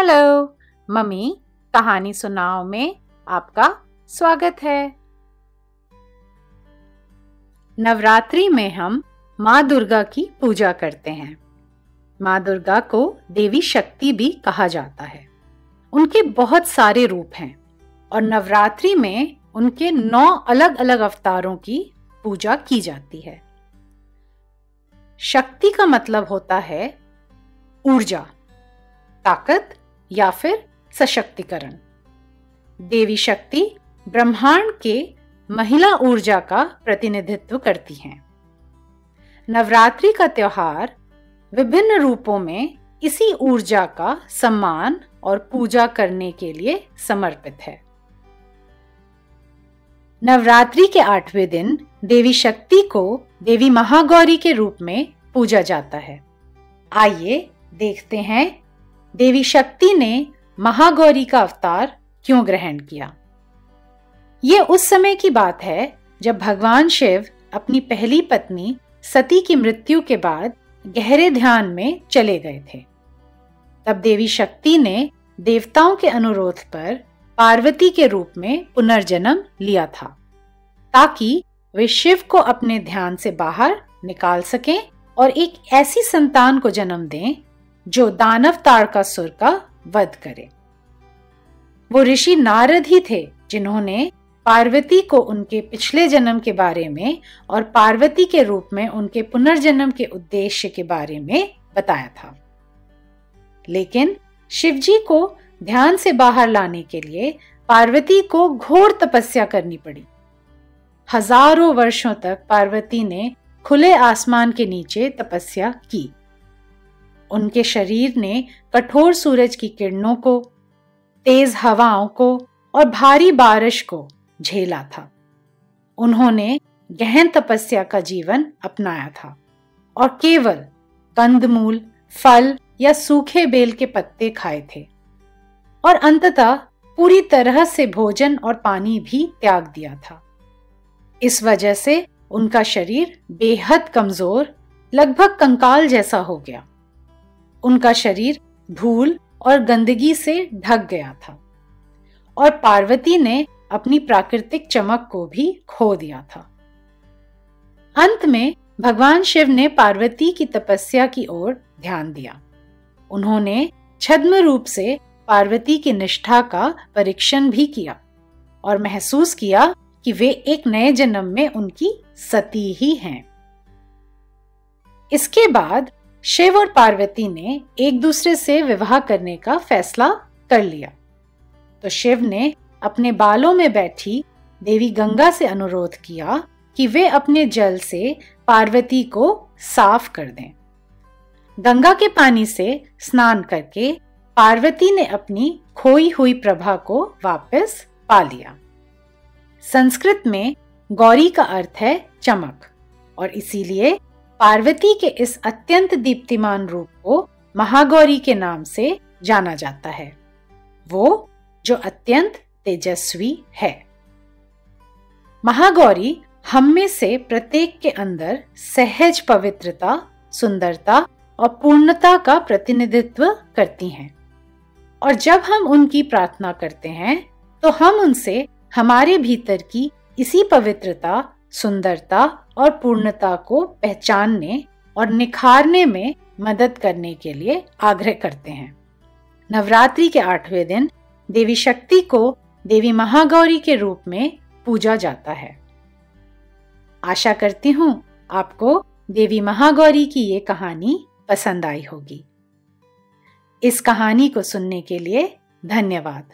Hello, mummy, कहानी सुनाओ में आपका स्वागत है। नवरात्रि में हम माँ दुर्गा की पूजा करते हैं। माँ दुर्गा को देवी शक्ति भी कहा जाता है। उनके बहुत सारे रूप हैं और नवरात्रि में उनके नौ अलग अलग अवतारों की पूजा की जाती है। शक्ति का मतलब होता है ऊर्जा, ताकत या फिर सशक्तिकरण। देवी शक्ति ब्रह्मांड के महिला ऊर्जा का प्रतिनिधित्व करती हैं। नवरात्रि का त्योहार विभिन्न रूपों में इसी ऊर्जा का सम्मान और पूजा करने के लिए समर्पित है। नवरात्रि के आठवें दिन देवी शक्ति को देवी महागौरी के रूप में पूजा जाता है। आइए देखते हैं देवी शक्ति ने महागौरी का अवतार क्यों ग्रहण किया? ये उस समय की बात है जब भगवान शिव अपनी पहली पत्नी सती की मृत्यु के बाद गहरे ध्यान में चले गए थे। तब देवी शक्ति ने देवताओं के अनुरोध पर पार्वती के रूप में पुनर्जन्म लिया था, ताकि वे शिव को अपने ध्यान से बाहर निकाल सकें और एक ऐसी संतान को जन्म दें जो दानव तारकासुर का वध करे। वो ऋषि नारद ही थे, जिन्होंने पार्वती को उनके पिछले जन्म के बारे में और पार्वती के रूप में उनके पुनर्जन्म के उद्देश्य के बारे में बताया था। लेकिन शिवजी को ध्यान से बाहर लाने के लिए पार्वती को घोर तपस्या करनी पड़ी। हज़ारों वर्षों तक पार्वती ने खुले आसमान के नीचे तपस्या की। उनके शरीर ने कठोर सूरज की किरणों को, तेज हवाओं को और भारी बारिश को झेला था। उन्होंने गहन तपस्या का जीवन अपनाया था और केवल कंदमूल, फल या सूखे बेल के पत्ते खाए थे और अंततः पूरी तरह से भोजन और पानी भी त्याग दिया था। इस वजह से उनका शरीर बेहद कमज़ोर, लगभग कंकाल जैसा हो गया। उनका शरीर धूल और गंदगी से ढक गया था। और पार्वती ने अपनी प्राकृतिक चमक को भी खो दिया था। अंत में भगवान शिव ने पार्वती की तपस्या की ओर ध्यान दिया। उन्होंने छद्म रूप से पार्वती की निष्ठा का परीक्षण भी किया और महसूस किया कि वे एक नए जन्म में उनकी सती ही हैं। इसके बाद शिव और पार्वती ने एक दूसरे से विवाह करने का फैसला कर लिया। तो शिव ने अपने बालों में बैठी देवी गंगा से अनुरोध किया कि वे अपने जल से पार्वती को साफ़ कर दें। गंगा के पानी से स्नान करके पार्वती ने अपनी खोई हुई प्रभा को वापस पा लिया। संस्कृत में गौरी का अर्थ है चमक, और इसीलिए पार्वती के इस अत्यंत दीप्तिमान रूप को महागौरी के नाम से जाना जाता है। वो जो अत्यंत तेजस्वी है। महागौरी हम में से प्रत्येक के अंदर सहज पवित्रता, सुंदरता और पूर्णता का प्रतिनिधित्व करती हैं। और जब हम उनकी प्रार्थना करते हैं तो हम उनसे हमारे भीतर की इसी पवित्रता सुंदरता और पूर्णता को पहचानने और निखारने में मदद करने के लिए आग्रह करते हैं। नवरात्रि के आठवें दिन देवी शक्ति को देवी महागौरी के रूप में पूजा जाता है। आशा करती हूँ आपको देवी महागौरी की ये कहानी पसंद आई होगी। इस कहानी को सुनने के लिए धन्यवाद।